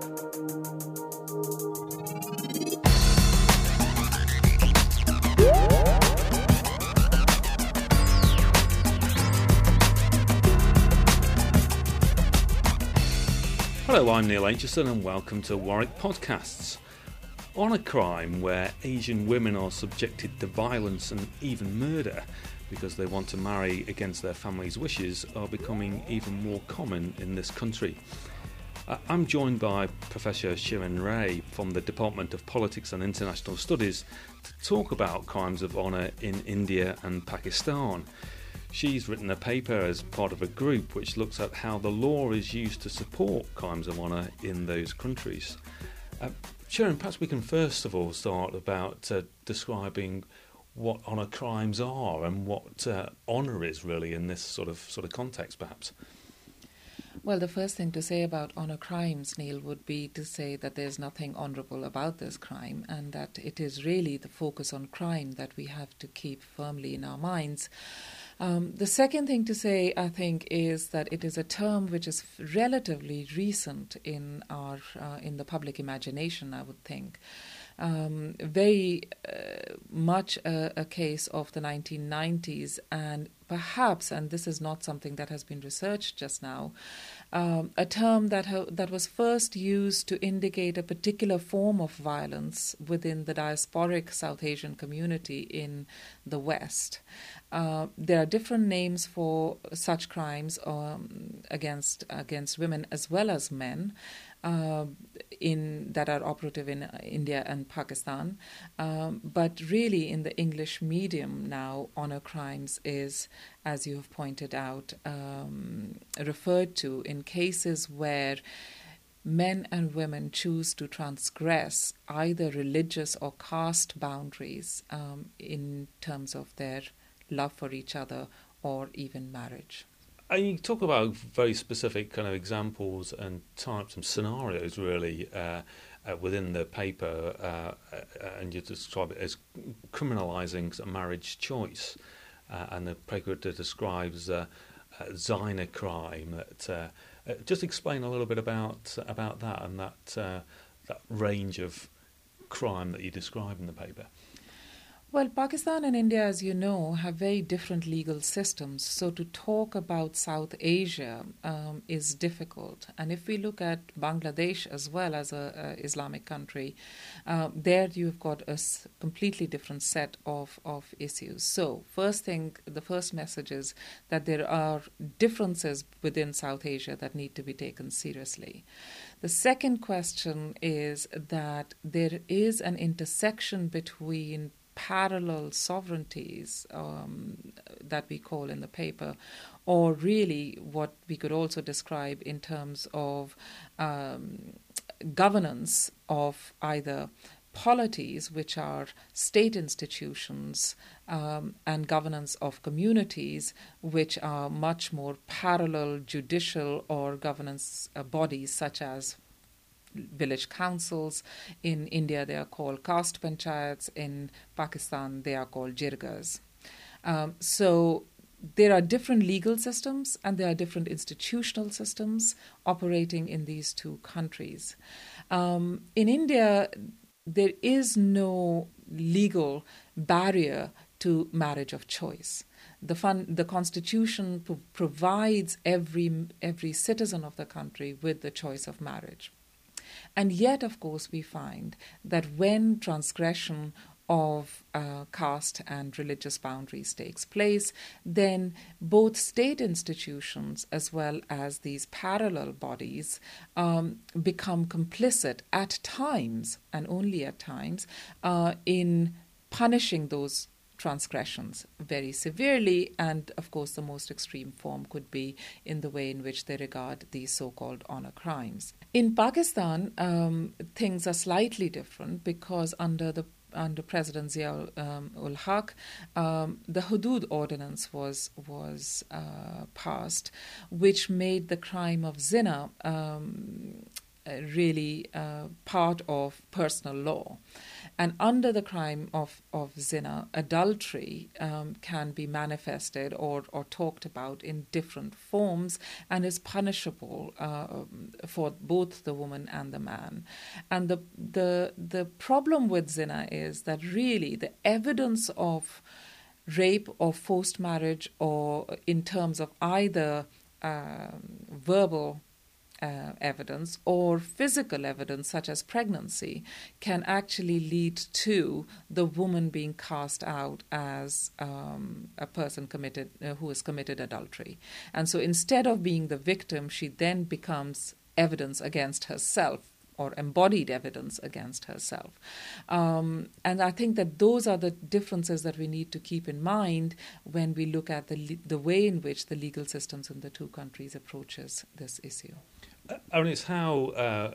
Hello, I'm Neil Aitchison and welcome to Warwick Podcasts. Honour crime where Asian women are subjected to violence and even murder because they want to marry against their family's wishes are becoming even more common in this country. Uh, I'm joined by Professor Shirin Rai from the Department of Politics and International Studies to talk about crimes of honour in India and Pakistan. She's written a paper as part of a group which looks at how the law is used to support crimes of honour in those countries. Uh, Shirin, perhaps we can first of all start about uh, describing what honour crimes are and what uh, honour is really in this sort of sort of context, perhaps. Well, the first thing to say about honour crimes, Neil, would be to say that there's nothing honourable about this crime and that it is really the focus on crime that we have to keep firmly in our minds. Um, the second thing to say, I think, is that it is a term which is relatively recent in our uh, in the public imagination. I would think. Um, very uh, much a, a, case of the 1990s, and perhaps, and this is not something that has been researched just now, um, a term that ha- that was first used to indicate a particular form of violence within the diasporic South Asian community in the West. Uh, there are different names for such crimes um, against against women as well as men uh, in that are operative in India and Pakistan. Um, but really, in the English medium now, honor crimes is, as you have pointed out, um, referred to in cases where men and women choose to transgress either religious or caste boundaries um, in terms of their love for each other, or even marriage. And you talk about very specific kind of examples and types and scenarios, really, uh, uh, within the paper, uh, uh and you describe it as criminalising marriage choice. Uh, and the paper describes uh, Zina crime. That just explain a little bit about about that and that that range of crime that you describe in the paper. Well, Pakistan and India, as you know, have very different legal systems. So to talk about South Asia um, is difficult. And if we look at Bangladesh as well as a, a Islamic country, uh, there you've got a completely different set of, of issues. So first thing, the first message is that there are differences within South Asia that need to be taken seriously. The second question is that there is an intersection between parallel sovereignties um, that we call in the paper, or really what we could also describe in terms of um, governance of either polities, which are state institutions, um, and governance of communities, which are much more parallel judicial or governance uh, bodies, such as village councils. In India, they are called caste panchayats. In Pakistan, they are called jirgas. Um, so there are different legal systems and there are different institutional systems operating in these two countries. Um, in India, there is no legal barrier to marriage of choice. The, fun, the constitution pro- provides every every citizen of the country with the choice of marriage. And yet, of course, we find that when transgression of uh, caste and religious boundaries takes place, then both state institutions as well as these parallel bodies um, become complicit at times, and only at times, uh, in punishing those transgressions very severely, and of course, the most extreme form could be in the way in which they regard these so called honor crimes. In Pakistan, um, things are slightly different because under the under President Zia um, ul Haq, um, the Hudud Ordinance was was uh, passed, which made the crime of zina um, really uh, part of personal law. And under the crime of, of zina, adultery um, can be manifested or, or talked about in different forms and is punishable uh, for both the woman and the man. And the, the, the problem with zina is that really the evidence of rape or forced marriage, or in terms of either um, verbal uh, evidence or physical evidence, such as pregnancy, can actually lead to the woman being cast out as um, a person committed uh, who has committed adultery. And so instead of being the victim, she then becomes evidence against herself or embodied evidence against herself. Um, and I think that those are the differences that we need to keep in mind when we look at the, the way in which the legal systems in the two countries approaches this issue. Uh, and it's how uh,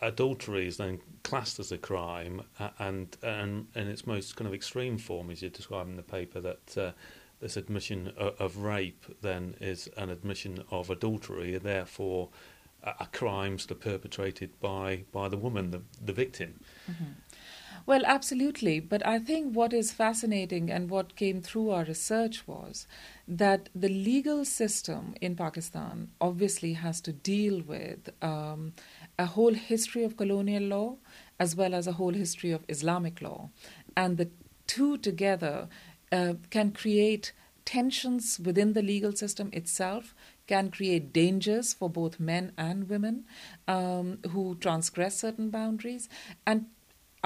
adultery is then classed as a crime, uh, and, and in its most kind of extreme form, as you describe in the paper, that uh, this admission of, of, rape then is an admission of adultery, and therefore are crimes that are perpetrated by by the woman, the the victim. Mm-hmm. Well, absolutely. But I think what is fascinating and what came through our research was that the legal system in Pakistan obviously has to deal with um, a whole history of colonial law as well as a whole history of Islamic law. And the two together uh, can create tensions within the legal system itself can create dangers for both men and women um, who transgress certain boundaries and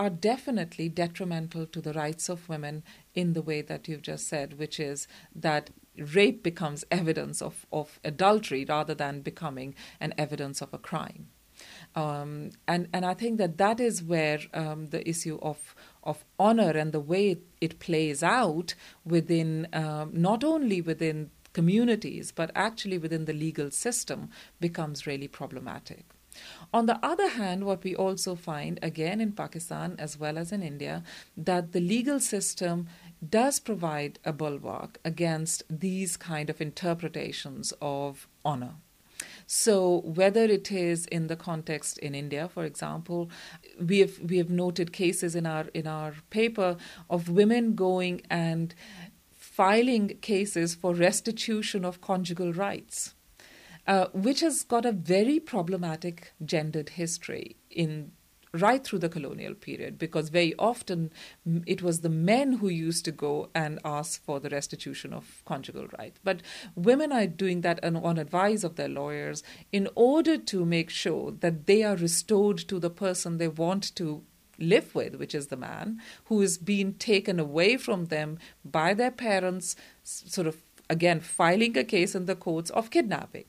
are definitely detrimental to the rights of women in the way that you've just said, which is that rape becomes evidence of, of adultery rather than becoming an evidence of a crime. Um, and and I think that that is where um, the issue of of honor and the way it, plays out within um, not only within communities, but actually within the legal system becomes really problematic. On the other hand, what we also find, again in Pakistan as well as in India, that the legal system does provide a bulwark against these kind of interpretations of honor. So whether it is in the context in India, for example, we have we have noted cases in our in our paper of women going and filing cases for restitution of conjugal rights, uh, which has got a very problematic gendered history in right through the colonial period because very often it was the men who used to go and ask for the restitution of conjugal rights. But women are doing that on advice of their lawyers in order to make sure that they are restored to the person they want to live with, which is the man, who is being taken away from them by their parents, sort of again filing a case in the courts of kidnapping.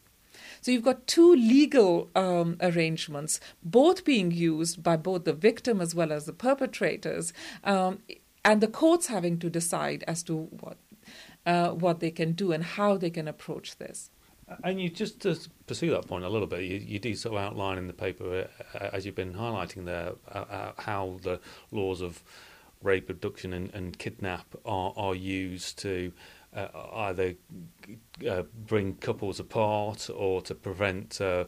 So you've got two legal um, arrangements, both being used by both the victim as well as the perpetrators, um, and the courts having to decide as to what uh, what they can do and how they can approach this. And you just to pursue that point a little bit, you, you do sort of outline in the paper, uh, as you've been highlighting there, uh, uh, how the laws of rape, abduction, and, and kidnap are, are used to uh, either uh, bring couples apart or to prevent uh,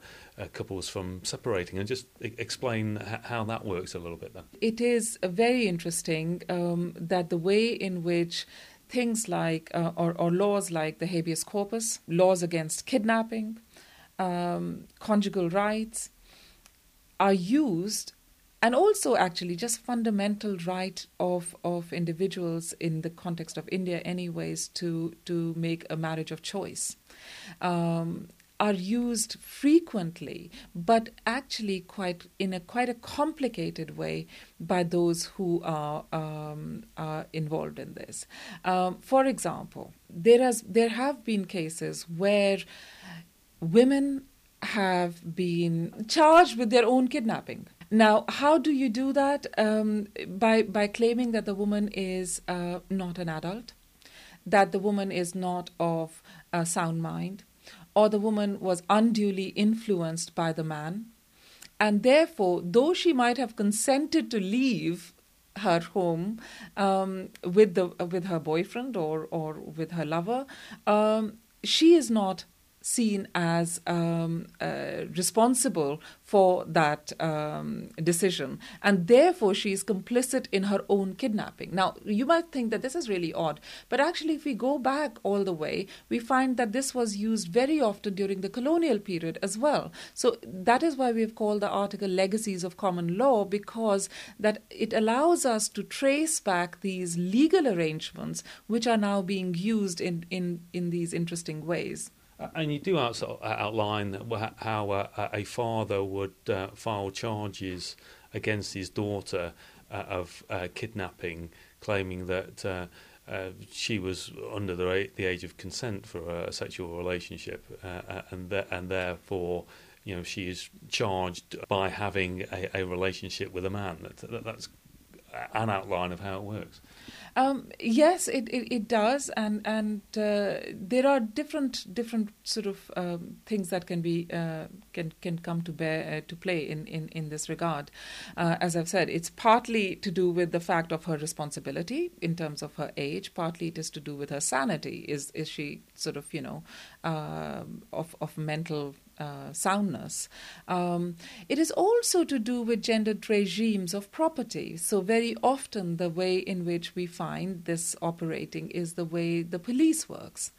couples from separating, and just explain how that works a little bit then. It is very interesting um, that the way in which things like, uh, or, or, laws like the habeas corpus, laws against kidnapping, um, conjugal rights, are used, and also actually just fundamental right of, of individuals in the context of India, anyways, to, to make a marriage of choice. Um, are used frequently, but actually quite in a quite a complicated way by those who are, um, are involved in this. Um, for example, there has there have been cases where women have been charged with their own kidnapping. Now, how do you do that? Um, by by claiming that the woman is uh, not an adult, that the woman is not of a sound mind, or the woman was unduly influenced by the man. And therefore, though she might have consented to leave her home um, with the with her boyfriend or or with her lover, um, she is not seen as um, uh, responsible for that um, decision, and therefore she is complicit in her own kidnapping. Now, you might think that this is really odd, but actually, if we go back all the way, we find that this was used very often during the colonial period as well. So that is why we've called the article Legacies of Common Law, because that it allows us to trace back these legal arrangements which are now being used in, in, in these interesting ways. Uh, and you do outline how uh, a father would uh, file charges against his daughter of kidnapping, claiming that uh, she was under the, the age of consent for a sexual relationship, uh, and th- and therefore, you know, she is charged by having a, a relationship with a man. That, that, that's an outline of how it works. Um, yes, it, it, it, does, and and uh, there are different different sort of um, things that can be uh, can can come to bear uh, to play in in in this regard. Uh, as I've said, it's partly to do with the fact of her responsibility in terms of her age. Partly it is to do with her sanity. Is is she sort of you know um, of of mental uh, soundness. Um, it is also to do with gendered regimes of property. So, very often, the way in which we find this operating is the way the police works.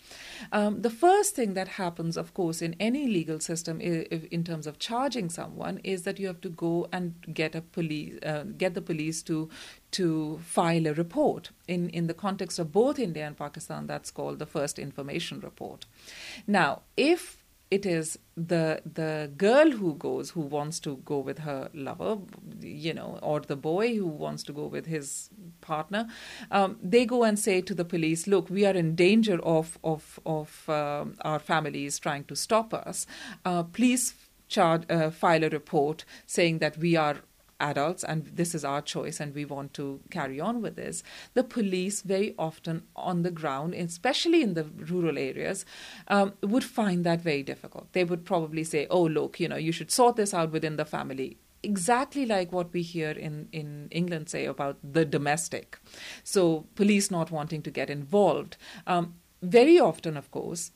Um, the first thing that happens, of course, in any legal system, in terms of charging someone, is that you have to go and get a police, uh, get the police to to file a report. In, in the context of both India and Pakistan, that's called the first information report. Now, if it is the the girl who goes who wants to go with her lover you know or the boy who wants to go with his partner um, they go and say to the police look we are in danger of of of um, our families trying to stop us. Uh, please charge, uh, file a report saying that we are adults and this is our choice and we want to carry on with this the police very often on the ground especially in the rural areas um, would find that very difficult they would probably say oh look you know you should sort this out within the family exactly like what we hear in, in England say about the domestic. So, police not wanting to get involved. Um, very often, of course,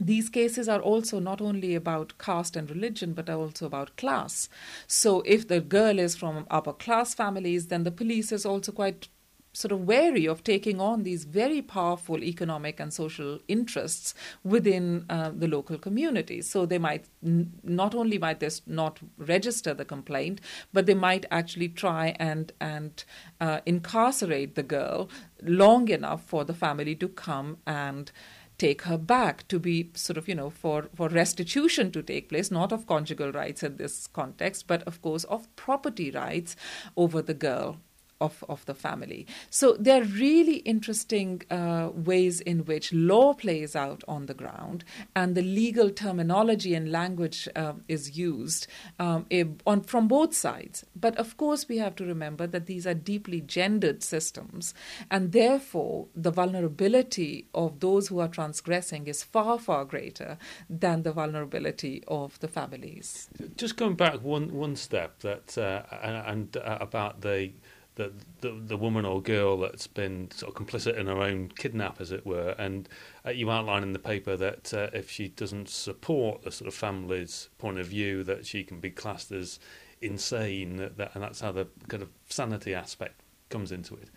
these cases are also not only about caste and religion, but also about class. So, if the girl is from upper class families, then the police is also quite sort of wary of taking on these very powerful economic and social interests within uh, the local community So they might n- not only might they not register the complaint, but they might actually try and and uh, incarcerate the girl long enough for the family to come and take her back to be sort of, you know, for, for restitution to take place, not of conjugal rights in this context, but of course of property rights over the girl of, of the family. So there are really interesting uh, ways in which law plays out on the ground, and the legal terminology and language uh, is used um, on, from both sides. But of course, we have to remember that these are deeply gendered systems, and therefore the vulnerability of those who are transgressing is far, far greater than the vulnerability of the families. Just going back one one step, that uh, and uh, about the the, the, the woman or girl that's been sort of complicit in her own kidnap, as it were. And uh, you outline in the paper that uh, if she doesn't support the sort of family's point of view, that she can be classed as insane. That, that, and that's how the kind of sanity aspect comes into it.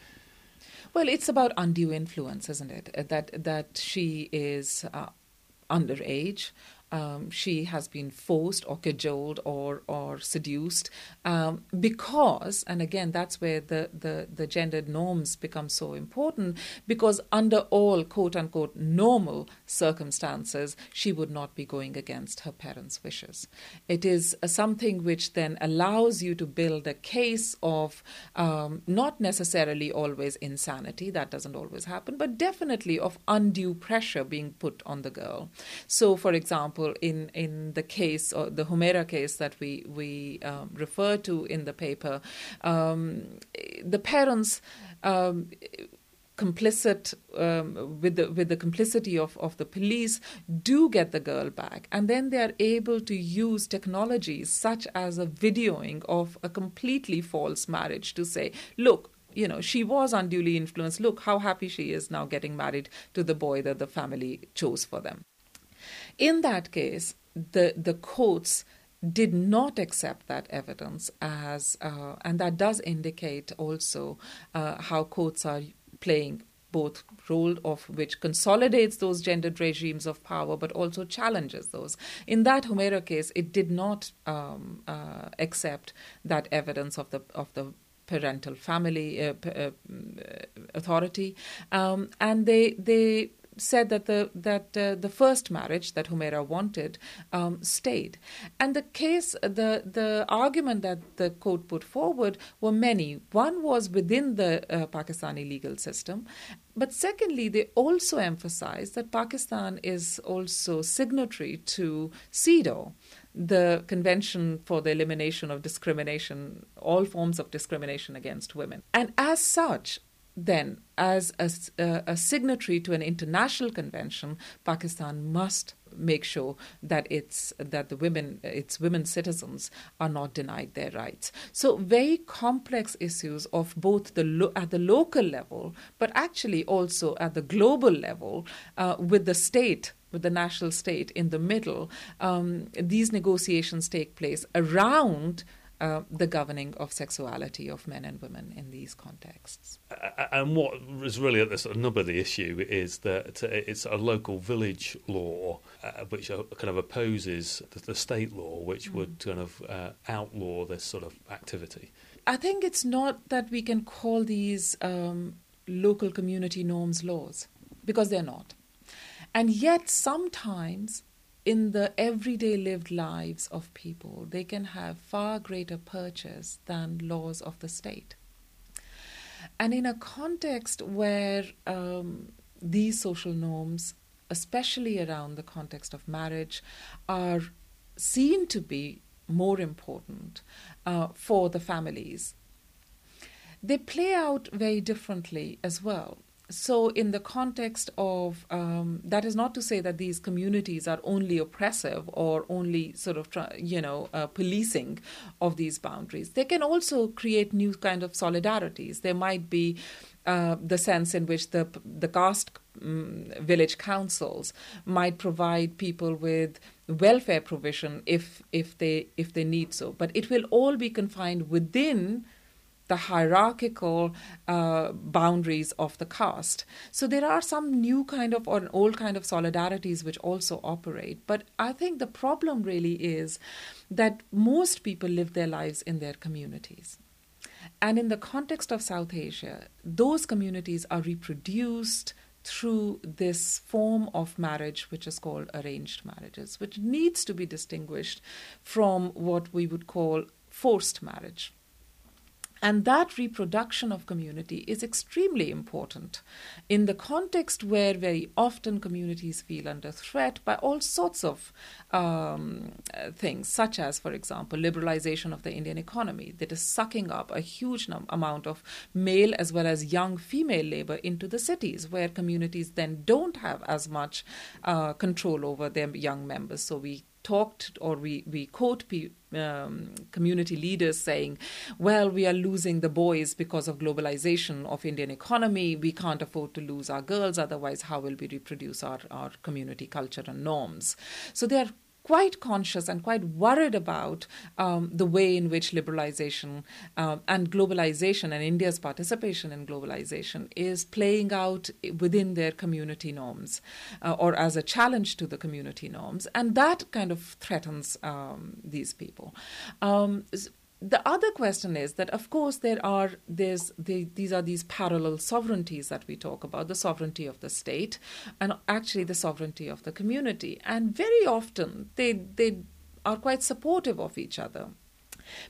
Well, it's about undue influence, isn't it? That that she is uh, underage, um, she has been forced or cajoled or or seduced um, because and again that's where the, the the gendered norms become so important because under all quote unquote normal circumstances she would not be going against her parents wishes. It is something which then allows you to build a case of um, not necessarily always insanity that doesn't always happen but definitely of undue pressure being put on the girl. So for example example, in in the case or the Humaira case that we we um, refer to in the paper, um, the parents. Um, complicit um, with the with the complicity of, of the police do get the girl back and then they are able to use technologies such as a videoing of a completely false marriage to say look you know she was unduly influenced look how happy she is now getting married to the boy that the family chose for them In that case, the, the courts did not accept that evidence as, uh, and that does indicate also uh, how courts are playing both role of which consolidates those gendered regimes of power but also challenges those. In that Humaira case, it did not um, uh, accept that evidence of the of the parental family uh, uh, authority, um, and they they said that the that uh, the first marriage that Humaira wanted um, stayed, and the case the the argument that the court put forward were many. One was within the uh, Pakistani legal system, but secondly, they also emphasized that Pakistan is also signatory to CEDAW, the Convention for the Elimination of Discrimination, all forms of discrimination against women, and as such then, as a, a, signatory to an international convention, Pakistan must make sure that it's that the women, its women citizens, are not denied their rights. So, very complex issues of both the lo- at the local level, but actually also at the global level, uh, with the state with the national state in the middle, um, these negotiations take place around uh, the governing of sexuality of men and women in these contexts. And what is really at the sort of nub of the issue is that it's a local village law uh, which kind of opposes the, the state law, which mm. would kind of uh, outlaw this sort of activity. I think it's not that we can call these um, local community norms laws, because they're not. And yet, sometimes in the everyday lived lives of people, they can have far greater purchase than laws of the state. And in a context where um, these social norms, especially around the context of marriage, are seen to be more important uh, for the families, they play out very differently as well so in the context of um, that is not to say that these communities are only oppressive or only sort of you know uh, policing of these boundaries. They can also create new kind of solidarities. There might be uh, the sense in which the the caste um, village councils might provide people with welfare provision if if they if they need so. But it will all be confined within the hierarchical uh, boundaries of the caste. So there are some new kind of or an old kind of solidarities which also operate. But I think the problem really is that most people live their lives in their communities. And in the context of South Asia, those communities are reproduced through this form of marriage, which is called arranged marriages, which needs to be distinguished from what we would call forced marriage. And that reproduction of community is extremely important in the context where very often communities feel under threat by all sorts of um, things, such as, for example, liberalization of the Indian economy that is sucking up a huge num- amount of male as well as young female labor into the cities, where communities then don't have as much uh, control over their young members. So we talked or we, we quote pe- um, community leaders saying, well, we are losing the boys because of globalization of Indian economy. We can't afford to lose our girls. Otherwise, how will we reproduce our, our community culture and norms? So they are quite conscious and quite worried about um, the way in which liberalization um, and globalization and India's participation in globalization is playing out within their community norms uh, or as a challenge to the community norms. And that kind of threatens um, these people. Um, the other question is that of course there are there's the, these are these parallel sovereignties that we talk about the sovereignty of the state and actually the sovereignty of the community. And very often they they are quite supportive of each other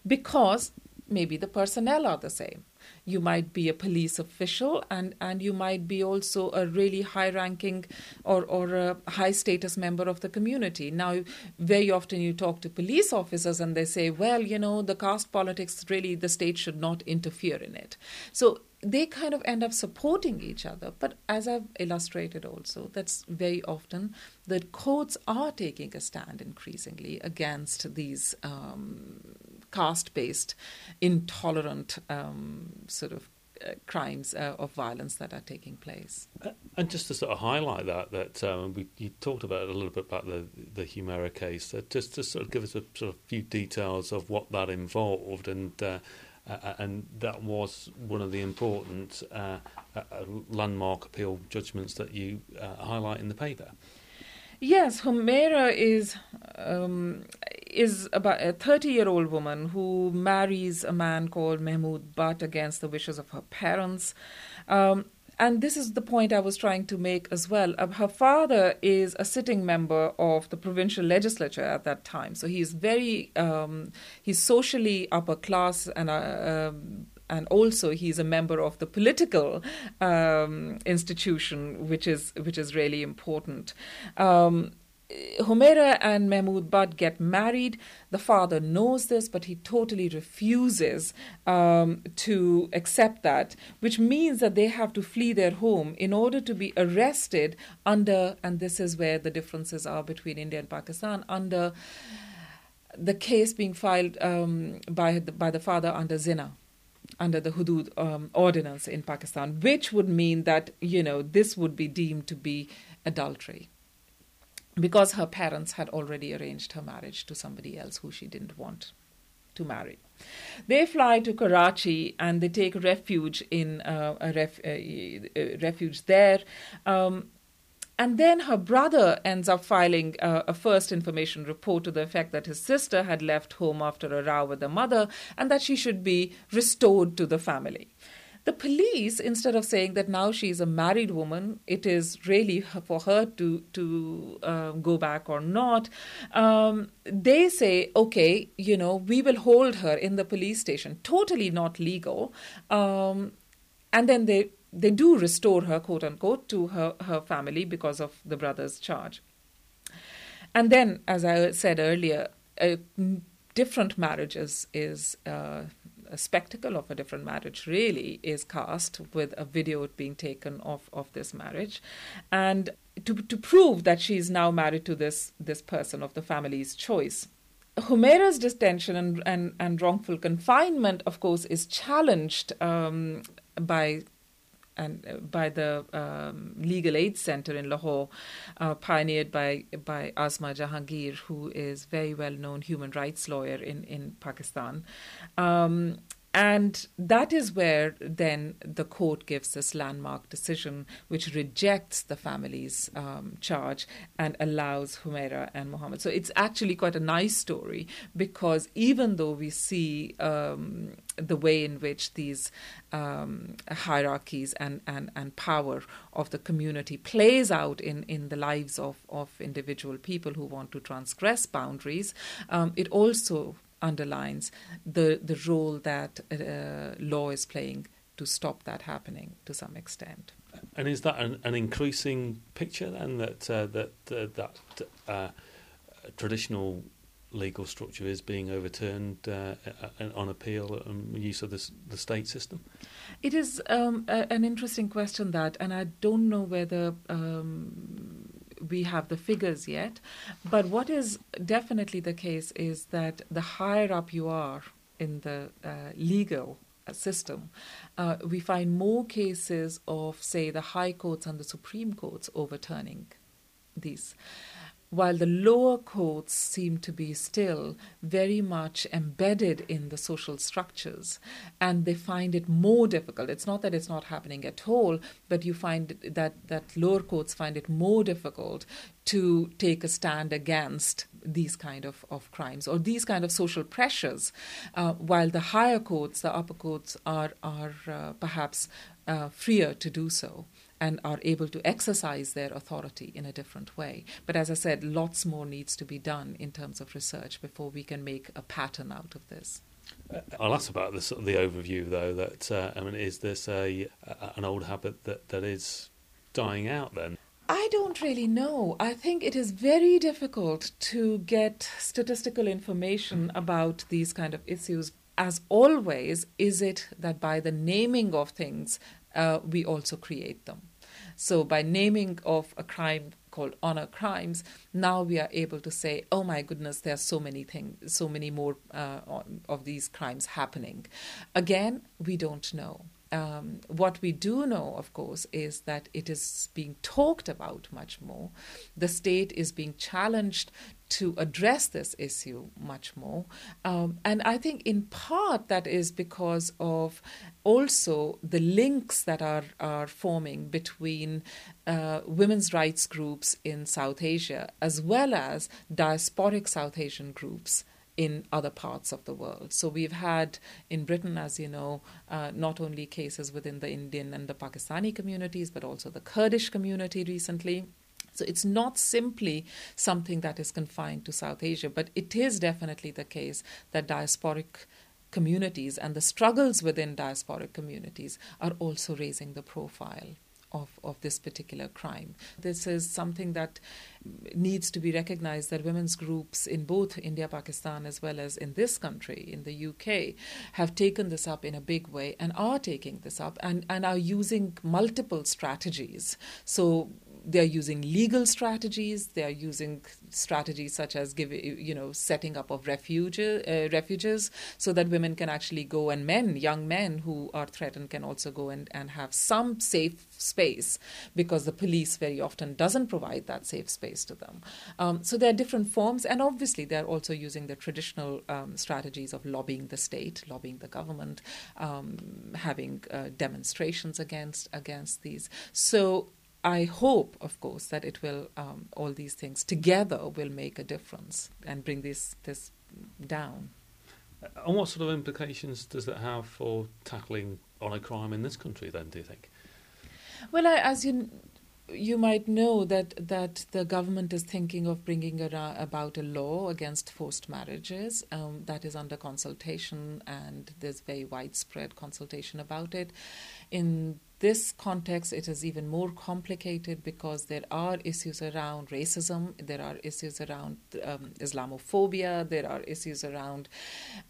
because maybe the personnel are the same you might be a police official and, and you might be also a really high ranking or, or a high status member of the community. Now, very often you talk to police officers and they say, well, you know, the caste politics really, the state should not interfere in it. So they kind of end up supporting each other. But as I've illustrated also, that's very often the courts are taking a stand increasingly against these um, caste based, intolerant um, sort of uh, crimes uh, of violence that are taking place. Uh, and just to sort of highlight that, that um, we you talked about a little bit about the the Humaira case. Uh, just to sort of give us a sort of few details of what that involved, and uh, uh, and that was one of the important landmark appeal judgments that you highlight in the paper. Yes, Humaira is um, is about a 30 year old woman who marries a man called Mahmoud Butt against the wishes of her parents. Um, and this is the point I was trying to make as well. Uh, her father is a sitting member of the provincial legislature at that time, so he's very um, he's socially upper class and uh, um, and also he's a member of the political um, institution, which is which is really important. Um, Humaira and Mahmoud Butt get married. The father knows this, but he totally refuses um, to accept that, which means that they have to flee their home in order to be arrested under, and this is where the differences are between India and Pakistan, under the case being filed um, by, the, by the father under zina under the Hudud um, ordinance in Pakistan, which would mean that, you know, this would be deemed to be adultery because her parents had already arranged her marriage to somebody else who she didn't want to marry. They fly to Karachi and they take refuge in uh, a ref- uh, uh, refuge there. Um, and then her brother ends up filing a first information report to the effect that his sister had left home after a row with the mother and that she should be restored to the family. The police, instead of saying that now she's a married woman, it is really for her to to uh, go back or not. Um, they say, okay, you know, we will hold her in the police station. Totally not legal. Um, and then they they do restore her, quote unquote, to her, her family because of the brother's charge. And then, as I said earlier, a different marriages is uh, a spectacle of a different marriage really is cast with a video being taken of, of this marriage. And to, to prove that she is now married to this, this person of the family's choice. Humaira's detention and, and, and wrongful confinement, of course, is challenged um, by and uh, by the um, Legal Aid Center in Lahore, uh, pioneered by by Asma Jahangir, who is very well known human rights lawyer in in Pakistan. Um, and that is where then the court gives this landmark decision, which rejects the family's um, charge and allows Humaira and Muhammad. So it's actually quite a nice story because even though we see um, the way in which these um, hierarchies and, and, and power of the community plays out in, in the lives of, of individual people who want to transgress boundaries, um, it also underlines the, the role that uh, law is playing to stop that happening to some extent. And is that an, an increasing picture then that uh, that uh, that uh, traditional legal structure is being overturned uh, on appeal and use of this, the state system? It is um, a, an interesting question that, and I don't know whether um, we have the figures yet. But what is definitely the case is that the higher up you are in the uh, legal system, uh, we find more cases of, say, the high courts and the Supreme Courts overturning these while the lower courts seem to be still very much embedded in the social structures and they find it more difficult. It's not that it's not happening at all but you find that that lower courts find it more difficult to take a stand against these kind of, of crimes or these kind of social pressures uh, while the higher courts the upper courts are are uh, perhaps uh, freer to do so and are able to exercise their authority in a different way. But as I said, lots more needs to be done in terms of research before we can make a pattern out of this. Uh, I'll ask about the, the overview, though. That uh, I mean, is this a, a, an old habit that, that is dying out? Then I don't really know. I think it is very difficult to get statistical information about these kind of issues. As always, is it that by the naming of things, uh, we also create them? So by naming of a crime called honor crimes, now we are able to say, oh my goodness, there are so many things, so many more uh, of these crimes happening. Again, we don't know. Um, what we do know, of course, is that it is being talked about much more. The state is being challenged to address this issue much more. Um, and I think in part that is because of also the links that are, are forming between uh, women's rights groups in South Asia as well as diasporic South Asian groups in other parts of the world. So we've had in Britain, as you know, uh, not only cases within the Indian and the Pakistani communities, but also the Kurdish community recently. So it's not simply something that is confined to South Asia, but it is definitely the case that diasporic communities and the struggles within diasporic communities are also raising the profile of, of this particular crime. This is something that needs to be recognized that women's groups in both India, Pakistan, as well as in this country, in the UK, have taken this up in a big way and are taking this up and, and are using multiple strategies. So they're using legal strategies. They are using strategies such as give, you know setting up of refuge uh, refuges so that women can actually go and men, young men who are threatened, can also go and, and have some safe space because the police very often doesn't provide that safe space to them. Um, so there are different forms, and obviously they're also using the traditional um, strategies of lobbying the state, lobbying the government, um, having uh, demonstrations against against these. So I hope, of course, that it will um, all these things together will make a difference and bring this this down. And what sort of implications does that have for tackling honour crime in this country? Then, do you think? Well, I, as you you might know that that the government is thinking of bringing around, about a law against forced marriages um, that is under consultation, and there's very widespread consultation about it. In this context, it is even more complicated because there are issues around racism, there are issues around um, Islamophobia, there are issues around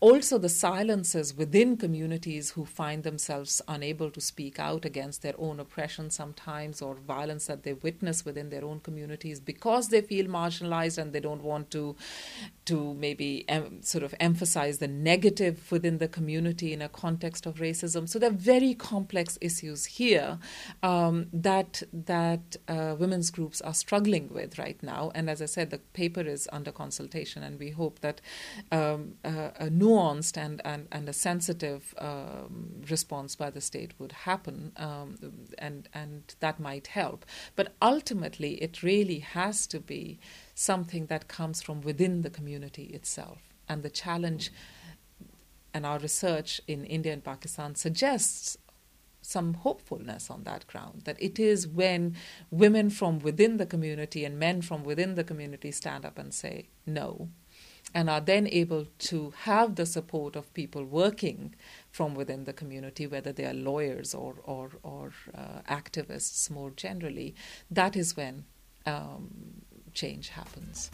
also the silences within communities who find themselves unable to speak out against their own oppression sometimes or violence that they witness within their own communities because they feel marginalized and they don't want to to maybe em- sort of emphasize the negative within the community in a context of racism. So there are very complex issues here um, that that uh, women's groups are struggling with right now. And as I said, the paper is under consultation, and we hope that um, a nuanced and, and, and a sensitive um, response by the state would happen, um, and and that might help. But ultimately, it really has to be something that comes from within the community itself, and the challenge and our research in India and Pakistan suggests some hopefulness on that ground that it is when women from within the community and men from within the community stand up and say no and are then able to have the support of people working from within the community, whether they are lawyers or, or, or uh, activists more generally, that is when um, change happens.